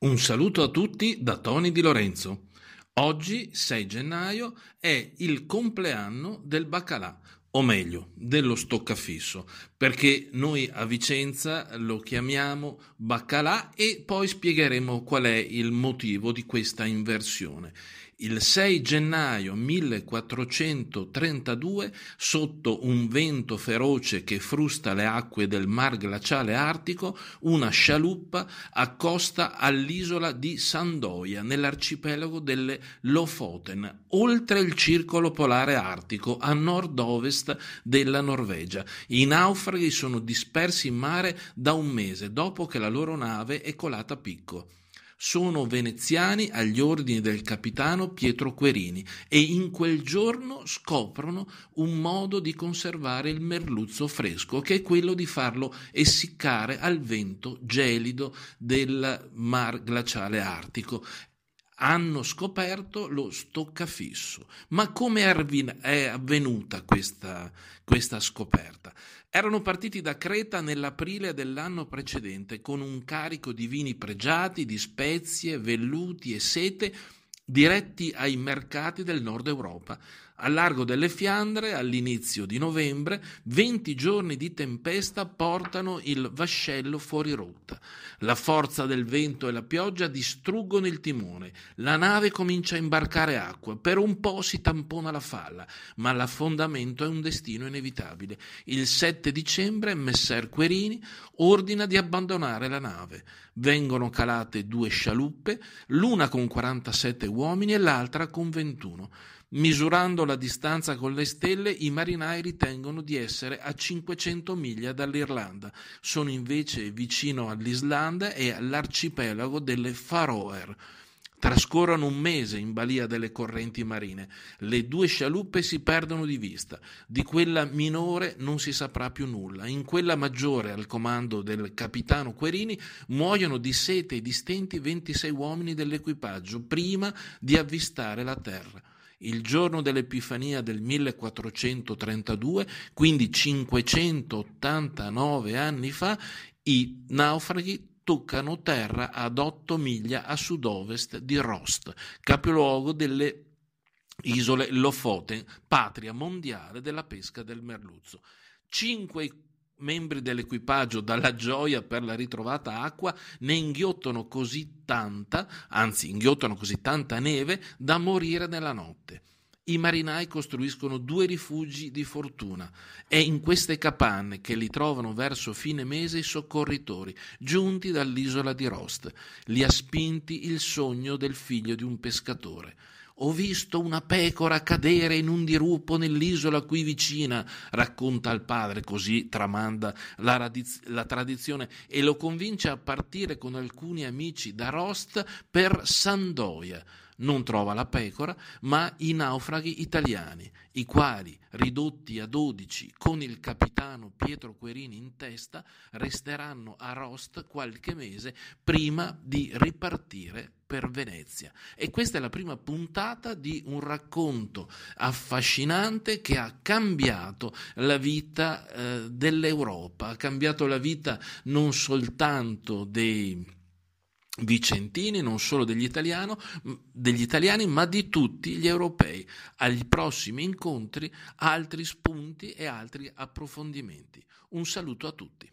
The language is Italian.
Un saluto a tutti da Tony Di Lorenzo. Oggi, 6 gennaio, è il compleanno del baccalà, o meglio, dello stoccafisso, perché noi a Vicenza lo chiamiamo baccalà e poi spiegheremo qual è il motivo di questa inversione il 6 gennaio 1432, sotto un vento feroce che frusta le acque del mar glaciale artico, una scialuppa accosta all'isola di Sandoia, nell'arcipelago delle Lofoten, oltre il circolo polare artico, a nord-ovest della Norvegia. I naufraghi sono dispersi in mare da un mese dopo che la loro nave è colata a picco sono veneziani agli ordini del capitano Pietro Querini e in quel giorno scoprono un modo di conservare il merluzzo fresco, che è quello di farlo essiccare al vento gelido del mar glaciale artico hanno scoperto lo stoccafisso. Ma come è avvenuta questa, questa scoperta? Erano partiti da Creta nell'aprile dell'anno precedente con un carico di vini pregiati, di spezie, velluti e sete diretti ai mercati del nord Europa. Al largo delle Fiandre, all'inizio di novembre, 20 giorni di tempesta portano il vascello fuori rotta. La forza del vento e la pioggia distruggono il timone. La nave comincia a imbarcare acqua. Per un po' si tampona la falla, ma l'affondamento è un destino inevitabile. Il 7 dicembre Messer Querini ordina di abbandonare la nave. Vengono calate due scialuppe, l'una con 47 uomini e l'altra con 21. Misurando la distanza con le stelle, i marinai ritengono di essere a 500 miglia dall'Irlanda. Sono invece vicino all'Islanda e all'arcipelago delle Faroe. Trascorrono un mese in balia delle correnti marine. Le due scialuppe si perdono di vista. Di quella minore non si saprà più nulla. In quella maggiore, al comando del capitano Querini, muoiono di sete e di stenti 26 uomini dell'equipaggio prima di avvistare la terra il giorno dell'Epifania del 1432, quindi 589 anni fa, i naufraghi toccano terra ad 8 miglia a sud-ovest di Rost, capoluogo delle isole Lofoten, patria mondiale della pesca del merluzzo. Cinque membri dell'equipaggio dalla gioia per la ritrovata acqua ne inghiottano così tanta, anzi inghiottano così tanta neve da morire nella notte. I marinai costruiscono due rifugi di fortuna. È in queste capanne che li trovano verso fine mese i soccorritori, giunti dall'isola di Rost. Li ha spinti il sogno del figlio di un pescatore. Ho visto una pecora cadere in un dirupo nell'isola qui vicina, racconta il padre, così tramanda la, radiz- la tradizione e lo convince a partire con alcuni amici da Rost per Sandoia. Non trova la pecora, ma i naufraghi italiani, i quali, ridotti a dodici con il capitano Pietro Querini in testa, resteranno a Rost qualche mese prima di ripartire per Venezia. E questa è la prima puntata di un racconto affascinante che ha cambiato la vita eh, dell'Europa, ha cambiato la vita non soltanto dei vicentini, non solo degli, degli, italiani, ma di tutti gli europei. Agli prossimi incontri altri spunti e altri approfondimenti. Un saluto a tutti.